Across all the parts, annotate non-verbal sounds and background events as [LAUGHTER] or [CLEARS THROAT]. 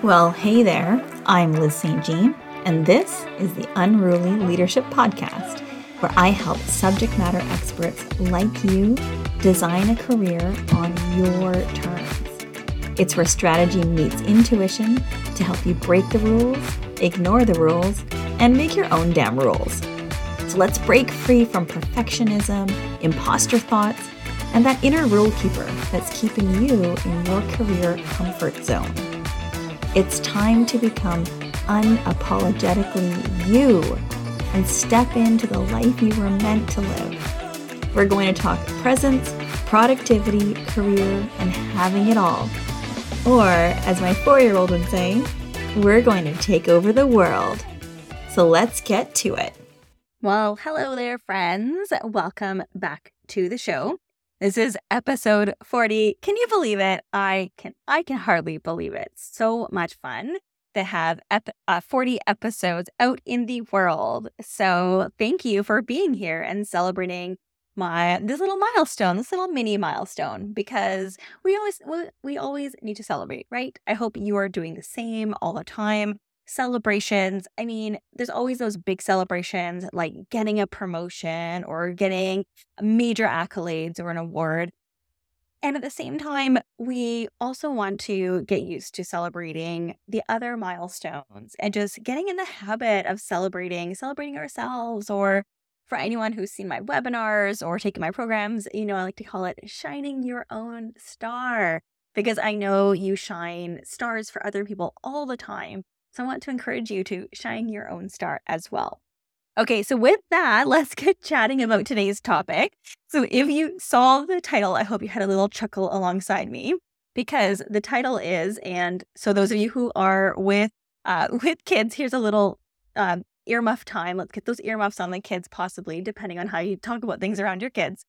Well, hey there. I'm Liz St. Jean, and this is the Unruly Leadership Podcast, where I help subject matter experts like you design a career on your terms. It's where strategy meets intuition to help you break the rules, ignore the rules, and make your own damn rules. So let's break free from perfectionism, imposter thoughts, and that inner rule keeper that's keeping you in your career comfort zone. It's time to become unapologetically you and step into the life you were meant to live. We're going to talk presence, productivity, career, and having it all. Or, as my four year old would say, we're going to take over the world. So let's get to it. Well, hello there, friends. Welcome back to the show. This is episode 40. Can you believe it? I can I can hardly believe it. So much fun to have ep- uh, 40 episodes out in the world. So, thank you for being here and celebrating my this little milestone, this little mini milestone because we always we, we always need to celebrate, right? I hope you are doing the same all the time. Celebrations. I mean, there's always those big celebrations like getting a promotion or getting major accolades or an award. And at the same time, we also want to get used to celebrating the other milestones and just getting in the habit of celebrating, celebrating ourselves or for anyone who's seen my webinars or taken my programs, you know, I like to call it shining your own star because I know you shine stars for other people all the time. So I want to encourage you to shine your own star as well. Okay, so with that, [LAUGHS] let's get chatting about today's topic. So if you saw the title, I hope you had a little chuckle alongside me because the title is, and so those of you who are with uh, [LAUGHS] with kids, here's a little um, earmuff time. Let's get those earmuffs on the kids, possibly, depending on how you talk about things around your kids.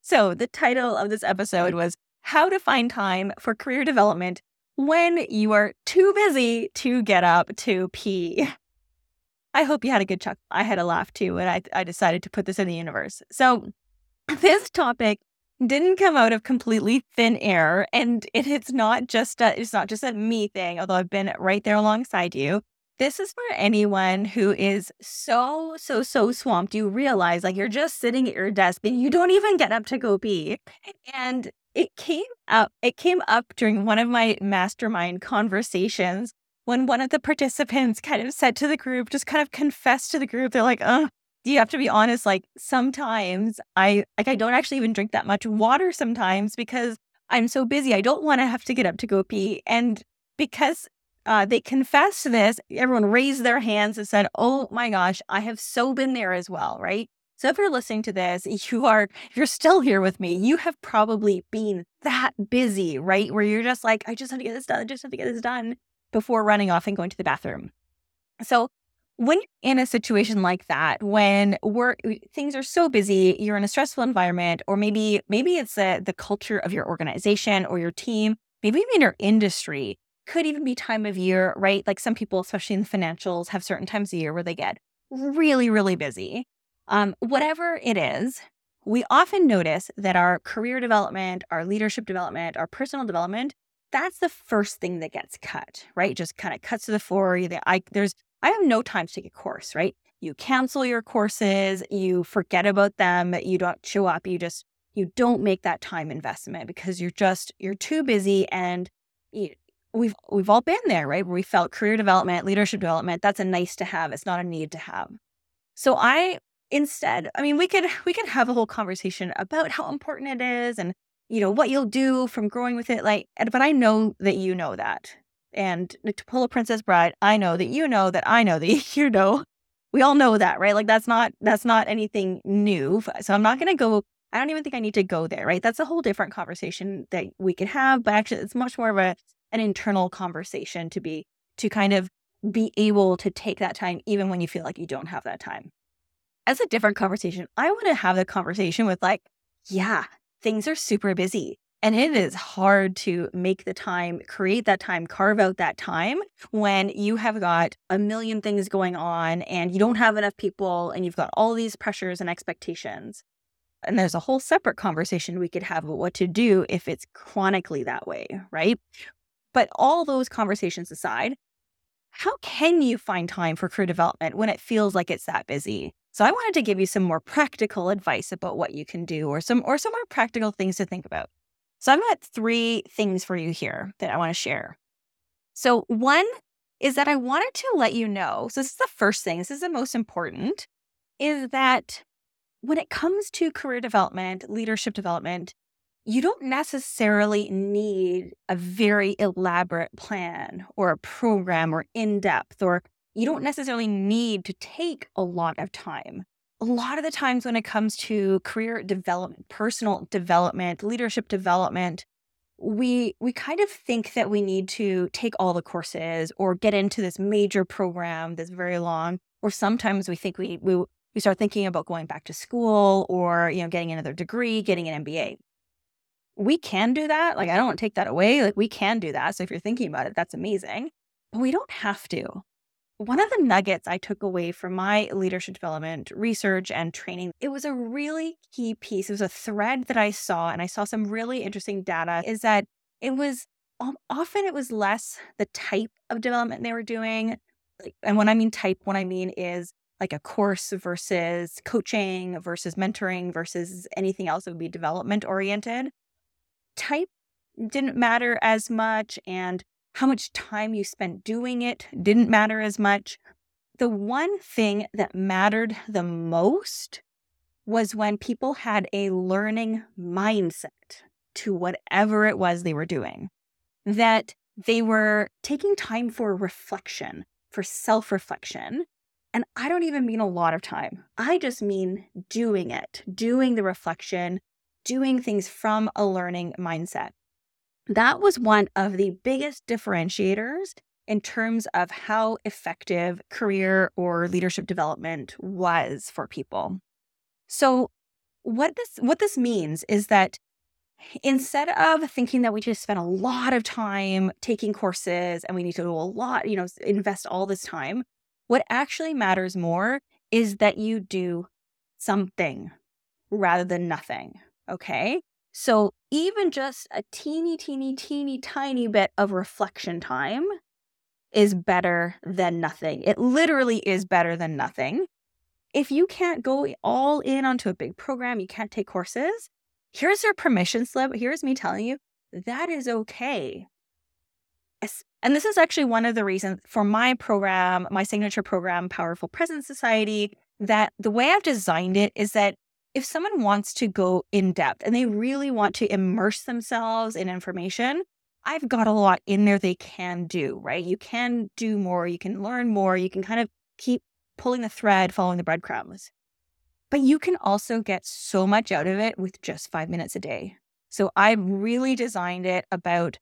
So, the title of this episode was How to Find Time for Career Development When You Are Too Busy to Get Up to Pee. I hope you had a good chuckle. I had a laugh too, and I, I decided to put this in the universe. So, [CLEARS THROAT] this topic didn't come out of completely thin air, and it, it's not just a, it's not just a me thing. Although I've been right there alongside you. This is for anyone who is so, so, so swamped. You realize like you're just sitting at your desk and you don't even get up to go pee. And it came up, it came up during one of my mastermind conversations when one of the participants kind of said to the group, just kind of confessed to the group, they're like, do you have to be honest? Like sometimes I like I don't actually even drink that much water sometimes because I'm so busy. I don't want to have to get up to go pee. And because uh, they confessed this. Everyone raised their hands and said, Oh my gosh, I have so been there as well, right? So if you're listening to this, [LAUGHS] you are, if you're still here with me, you have probably been that busy, right? Where you're just like, I just have to get this done. I just have to get this done before running off and going to the bathroom. So when you're in a situation like that, when work uh, things are so busy, you're in a stressful environment, or maybe maybe it's the the culture of your organization or your team, maybe even your industry could even be time of year, right? Like some people, especially in the financials, have certain times of year where they get really, really busy. Um, whatever it is, we often notice that our career development, our leadership development, our personal development, that's the first thing that gets cut, right? Just kind of cuts to the floor. I, there's, I have no time to take a course, right? You cancel your courses, you forget about them, you don't show up, you just, you don't make that time investment because you're just, you're too busy and you, we've we've all been there, right? Where we felt career development, leadership development, that's a nice to have. It's not a need to have. So I instead, I mean, we could [LAUGHS] we could have a whole conversation about how important it is and you know what you'll do from growing with it like but I know that you know that. And to pull a princess bride, I know that you know that I know that [LAUGHS] you know. We all know that, right? Like that's not that's not anything new. So I'm not going to go I don't even think I need to go there, right? That's a whole different conversation that we could have, but actually it's much more of a an internal conversation to be to kind of be able to take that time even when you feel like you don't have that time. As a different conversation, I want to have the conversation with like, yeah, things are super busy. And it is hard to make the time, create that time, carve out that time when you have got a million things going on and you don't have enough people and you've got all these pressures and expectations. And there's a whole separate conversation we could have about what to do if it's chronically that way, right? But all those conversations aside, how can you find time for career development when it feels like it's that busy? So I wanted to give you some more practical advice about what you can do or some or some more practical things to think about. So I've got three things for you here that I want to share. So one is that I wanted to let you know. So this is the first thing. This is the most important is that when it comes to career development, leadership development, you don't necessarily need a very elaborate plan or a program or in depth, or you don't necessarily need to take a lot of time. A lot of the times when it comes to career development, personal development, leadership development, we we kind of think that we need to take all the courses or get into this major program that's very long or sometimes we think we we we start thinking about going back to school or you know getting another degree getting an mba we can do that. Like, I don't take that away. Like, we can do that. So, if you're thinking about it, that's amazing. But we don't have to. One of the nuggets I took away from my leadership development research and training, it was a really key piece. It was a thread that I saw, and I saw some really interesting data is that it was often it was less the type of development they were doing. And when I mean type, what I mean is like a course versus coaching versus mentoring versus anything else that would be development oriented type didn't matter as much and how much time you spent doing it didn't matter as much. The one thing that mattered the most was when people had a learning mindset to whatever it was they were doing, that they were taking time for reflection, for self reflection. And I don't even mean a lot of time. I just mean doing it, doing the reflection, doing things from a learning mindset. That was one of the biggest differentiators in terms of how effective career or leadership development was for people. So what this what this means is that instead of thinking that we just spend a lot of time taking courses and we need to do a lot, you know, invest all this time, what actually matters more is that you do something rather than nothing. Okay. So even just a teeny, teeny, teeny, tiny bit of reflection time is better than nothing. It literally is better than nothing. If you can't go all in onto a big program, you can't take courses, here's your permission slip. Here's me telling you that is okay. And this is actually one of the reasons for my program, my signature program, Powerful Presence Society, that the way I've designed it is that if someone wants to go in depth and they really want to immerse themselves in information, I've got a lot in there they can do, right? You can do more, you can learn more, you can kind of keep pulling the thread, following the breadcrumbs. But you can also get so much out of it with just five minutes a day. So I've really designed it about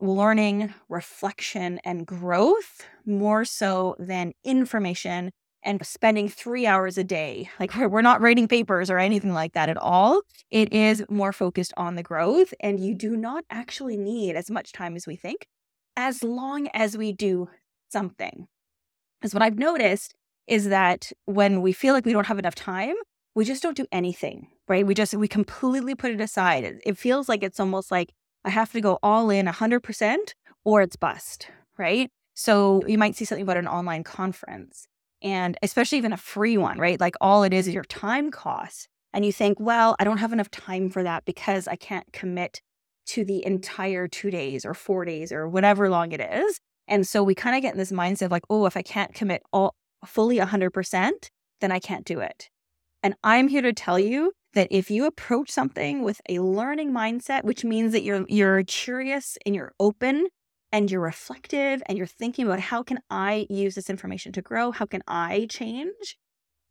learning, reflection, and growth more so than information and spending three hours a day. Like [LAUGHS] we're, not writing papers or anything like that at all. It is more focused on the growth, and you do not actually need as much time as we think, as long as we do something. Because what I've noticed is that when we feel like we don't have enough time, we just don't do anything, right? We just, we completely put it aside. It, it feels like it's almost like I have to go all in 100% or it's bust, right? So you might see something about an online conference and especially even a free one, right? Like all it is is your time costs. And you think, well, I don't have enough time for that because I can't commit to the entire two days or four days or whatever long it is. And so we kind of get in this mindset of like, oh, if I can't commit all fully 100%, then I can't do it. And I'm here to tell you that if you approach something with a learning mindset, which means that you're you're curious and you're open and you're reflective and you're thinking about how can I use this information to grow? How can I change?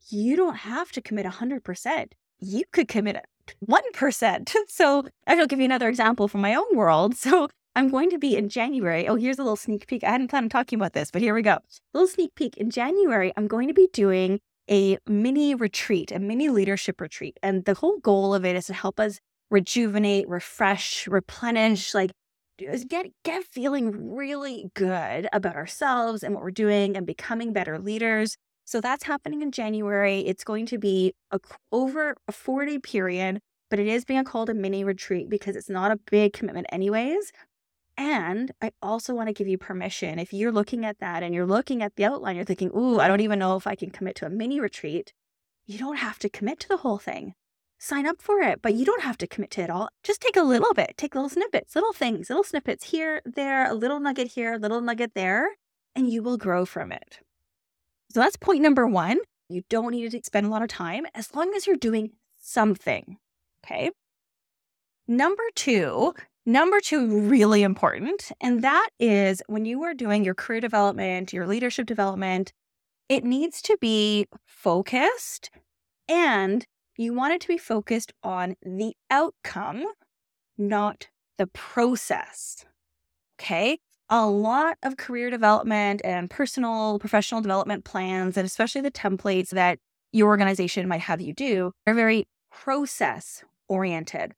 You don't have to commit 100%. You could commit 1%. [LAUGHS] So I'll give you another example from my own world. [LAUGHS] So I'm going to be in January. Oh, here's a little sneak peek. I hadn't planned on talking about this, but here we go. Little sneak peek. In January, I'm going to be doing a mini retreat, a mini leadership retreat. And the whole goal of it is to help us rejuvenate, refresh, replenish, like get get feeling really good about ourselves and what we're doing and becoming better leaders. So that's happening in January. It's going to be a, over a 40 period, but it is being called a mini retreat because it's not a big commitment anyways. And I also want to give you permission. If you're looking at that and you're looking at the outline, you're thinking, ooh, I don't even know if I can commit to a mini retreat. You don't have to commit to the whole thing. Sign up for it, but you don't have to commit to it all. Just take a little bit, take little snippets, little things, little snippets here, there, a little nugget here, a little nugget there, and you will grow from it. So that's point number one. You don't need to spend a lot of time as long as you're doing something. Okay. Number two, number two, really important. And that is when you are doing your career development, your leadership development, it needs to be focused and you want it to be focused on the outcome, not the process. Okay. A lot of career development and personal, professional development plans, and especially the templates that your organization might have you do, are very process oriented.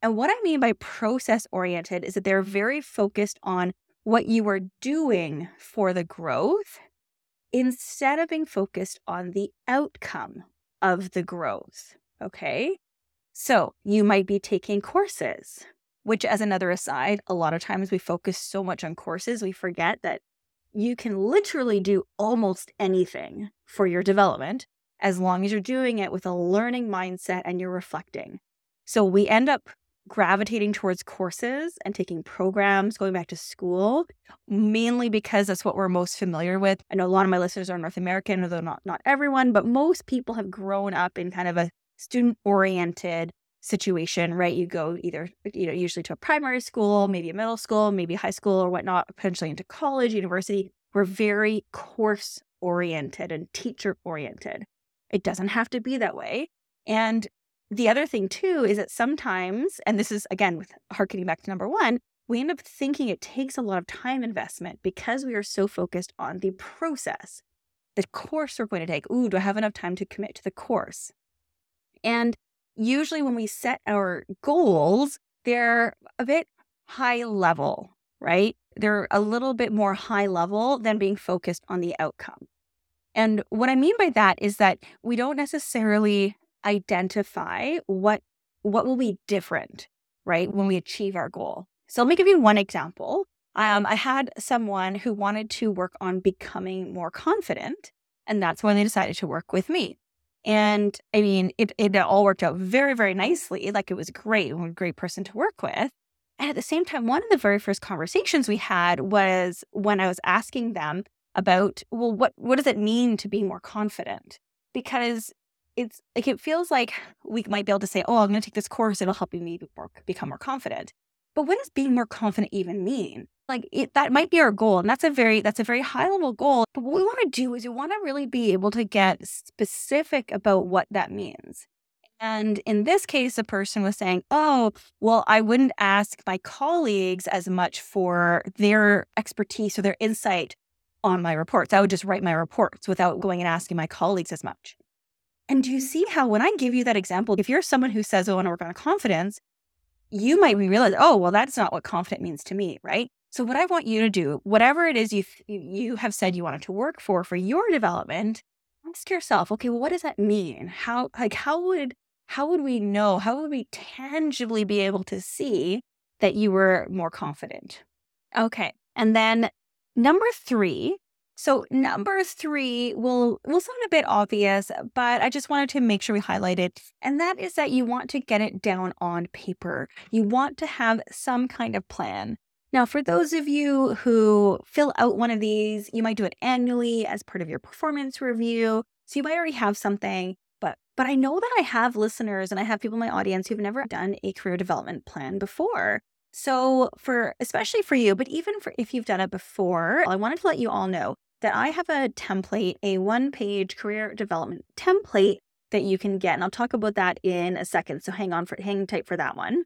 And what I mean by process oriented is that they're very focused on what you are doing for the growth instead of being focused on the outcome of the growth. Okay. So you might be taking courses, which, as another aside, a lot of times we focus so much on courses, we forget that you can literally do almost anything for your development as long as you're doing it with a learning mindset and you're reflecting. So we end up gravitating towards courses and taking programs, going back to school, mainly because that's what we're most familiar with. I know a lot of my listeners are North American, although not not everyone, but most people have grown up in kind of a student oriented situation, right? You go either, you know, usually to a primary school, maybe a middle school, maybe high school or whatnot, potentially into college, university. We're very course oriented and teacher oriented. It doesn't have to be that way. And the other thing too is that sometimes, and this is again with harkening back to number one, we end up thinking it takes a lot of time investment because we are so focused on the process, the course we're going to take. Ooh, do I have enough time to commit to the course? And usually when we set our goals, they're a bit high level, right? They're a little bit more high level than being focused on the outcome. And what I mean by that is that we don't necessarily identify what what will be different, right, when we achieve our goal. So let me give you one example. Um, I had someone who wanted to work on becoming more confident, and that's when they decided to work with me. And I mean, it, it all worked out very, very nicely. Like it was great, a great person to work with. And at the same time, one of the very first conversations we had was when I was asking them about, well, what, what does it mean to be more confident? Because it's like it feels like we might be able to say, "Oh, I'm going to take this course; it'll help me become more confident." But what does being more confident even mean? Like it, that might be our goal, and that's a very that's a very high level goal. But what we want to do is we want to really be able to get specific about what that means. And in this case, the person was saying, "Oh, well, I wouldn't ask my colleagues as much for their expertise or their insight on my reports. I would just write my reports without going and asking my colleagues as much." And do you see how, when I give you that example, if you're someone who says, oh, I want to work on confidence, you might realize, oh, well, that's not what confident means to me, right? So, what I want you to do, whatever it is you you have said you wanted to work for for your development, ask yourself, okay, well, what does that mean? How like how would how would we know? How would we tangibly be able to see that you were more confident? Okay, and then number three so number three will will sound a bit obvious, but I just wanted to make sure we highlight it. And that is that you want to get it down on paper. You want to have some kind of plan. Now, for those of you who fill out one of these, you might do it annually as part of your performance review. So you might already have something, but but I know that I have listeners and I have people in my audience who've never done a career development plan before. So for especially for you, but even for if you've done it before, I wanted to let you all know that I have a template, a one page career development template that you can get. And I'll talk about that in a second. So hang on for hang tight for that one.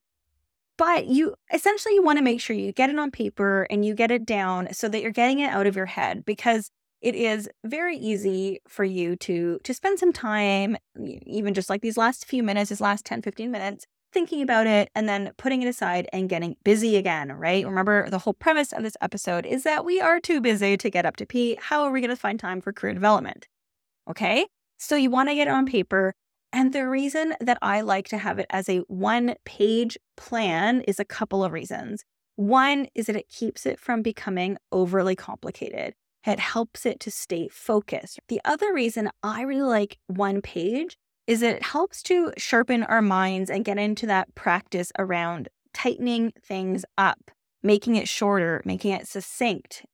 But you essentially you want to make sure you get it on paper and you get it down so that you're getting it out of your head because it is very easy for you to to spend some time even just like these last few minutes, these last 10 15 minutes thinking about it and then putting it aside and getting busy again, right? Remember, the whole premise of this episode is that we are too busy to get up to pee. How are we going to find time for career development? Okay. So you want to get it on paper. And the reason that I like to have it as a one page plan is a couple of reasons. One is that it keeps it from becoming overly complicated. It helps it to stay focused. The other reason I really like one page is it helps to sharpen our minds and get into that practice around tightening things up, making it shorter, making it succinct.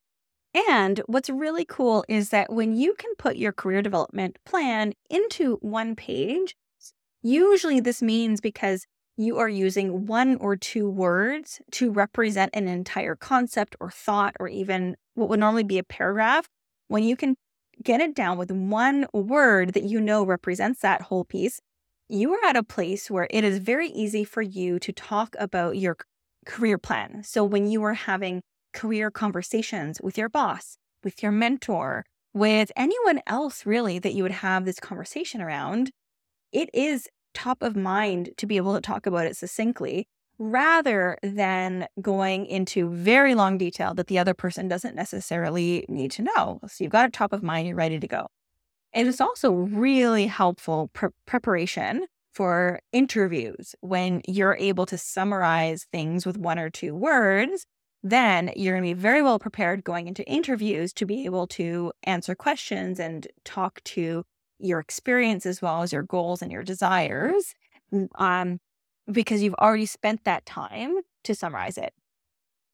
And what's really cool is that when you can put your career development plan into one page, usually this means because you are using one or two words to represent an entire concept or thought, or even what would normally be a paragraph. When you can get it down with one word that you know represents that whole piece, you are at a place where it is very easy for you to talk about your career plan. So when you are having career conversations with your boss, with your mentor, with anyone else really that you would have this conversation around, it is top of mind to be able to talk about it succinctly rather than going into very long detail that the other person doesn't necessarily need to know. So you've got it top of mind, you're ready to go. And it's also really helpful pre- preparation for interviews when you're able to summarize things with one or two words. Then you're going to be very well prepared going into interviews to be able to answer questions and talk to your experience as well as your goals and your desires. Um, because you've already spent that time to summarize it.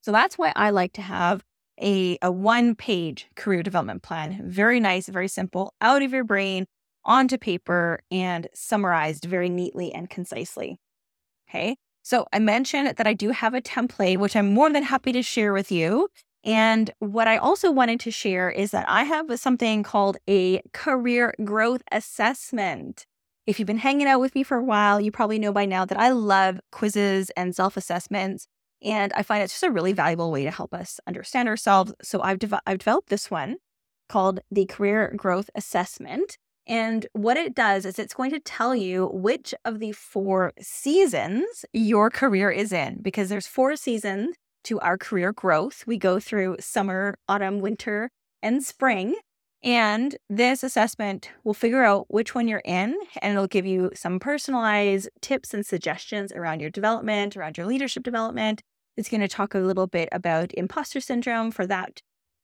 So that's why I like to have a, a one page career development plan. Very nice, very simple, out of your brain, onto paper, and summarized very neatly and concisely. Okay. So I mentioned that I do have a template, which I'm more than happy to share with you. And what I also wanted to share is that I have something called a career growth assessment. If you've been hanging out with me for a while, you probably know by now that I love quizzes and self assessments. And I find it's just a really valuable way to help us understand ourselves. So I've, de- I've developed this one called the Career Growth Assessment. And what it does is it's going to tell you which of the four seasons your career is in, because there's four seasons to our career growth. We go through summer, autumn, winter, and spring. And this assessment will figure out which one you're in, and it'll give you some personalized tips and suggestions around your development, around your leadership development. It's going to talk a little bit about imposter syndrome for that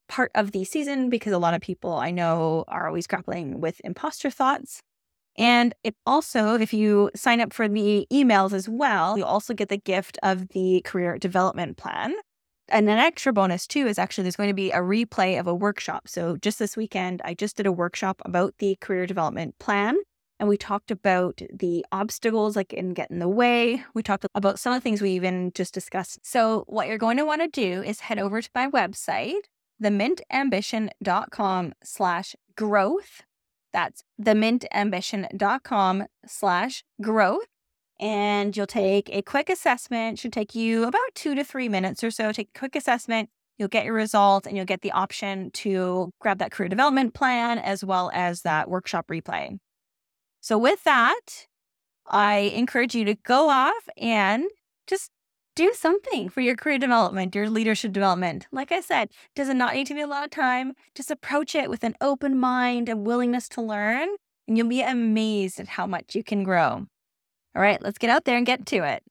part of the season, because a lot of people I know are always grappling with imposter thoughts. And it also, if you sign up for the emails as well, you'll also get the gift of the career development plan. And an extra bonus too is actually there's going to be a replay of a workshop. So just this weekend, I just did a workshop about the career development plan. And we talked about the obstacles like in getting the way. We talked about some of the things we even just discussed. So what you're going to want to do is head over to my website, themintambition.com slash growth. That's themintambition.com slash growth and you'll take a quick assessment. Should take you about two to three minutes or so. Take a quick assessment. You'll get your results and you'll get the option to grab that career development plan as well as that workshop replay. So, with that, I encourage you to go off and just do something for your career development, your leadership development. Like I said, does it not need to be a lot of time? Just approach it with an open mind and willingness to learn, and you'll be amazed at how much you can grow. All right, let's get out there and get to it.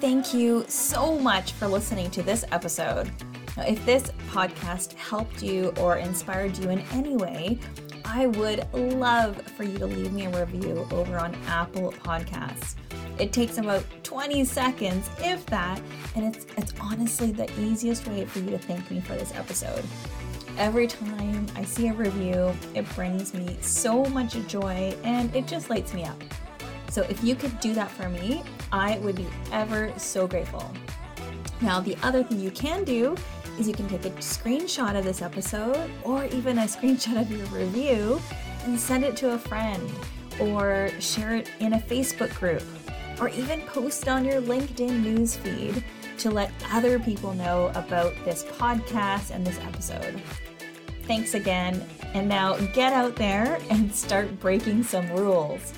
Thank you so much for listening to this episode. Now, if this podcast helped you or inspired you in any way, I would love for you to leave me a review over on Apple Podcasts. It takes about 20 seconds, if that, and it's it's honestly the easiest way for you to thank me for this episode. Every time I see a review, it brings me so much joy and it just lights me up. So if you could do that for me, I would be ever so grateful. Now, the other thing you can do is you can take a screenshot of this episode or even a [LAUGHS] screenshot of your review and send it to a friend or share it in a Facebook group or even post on your LinkedIn newsfeed to let other people know about this podcast and this episode. Thanks again, and now get out there and start breaking some rules.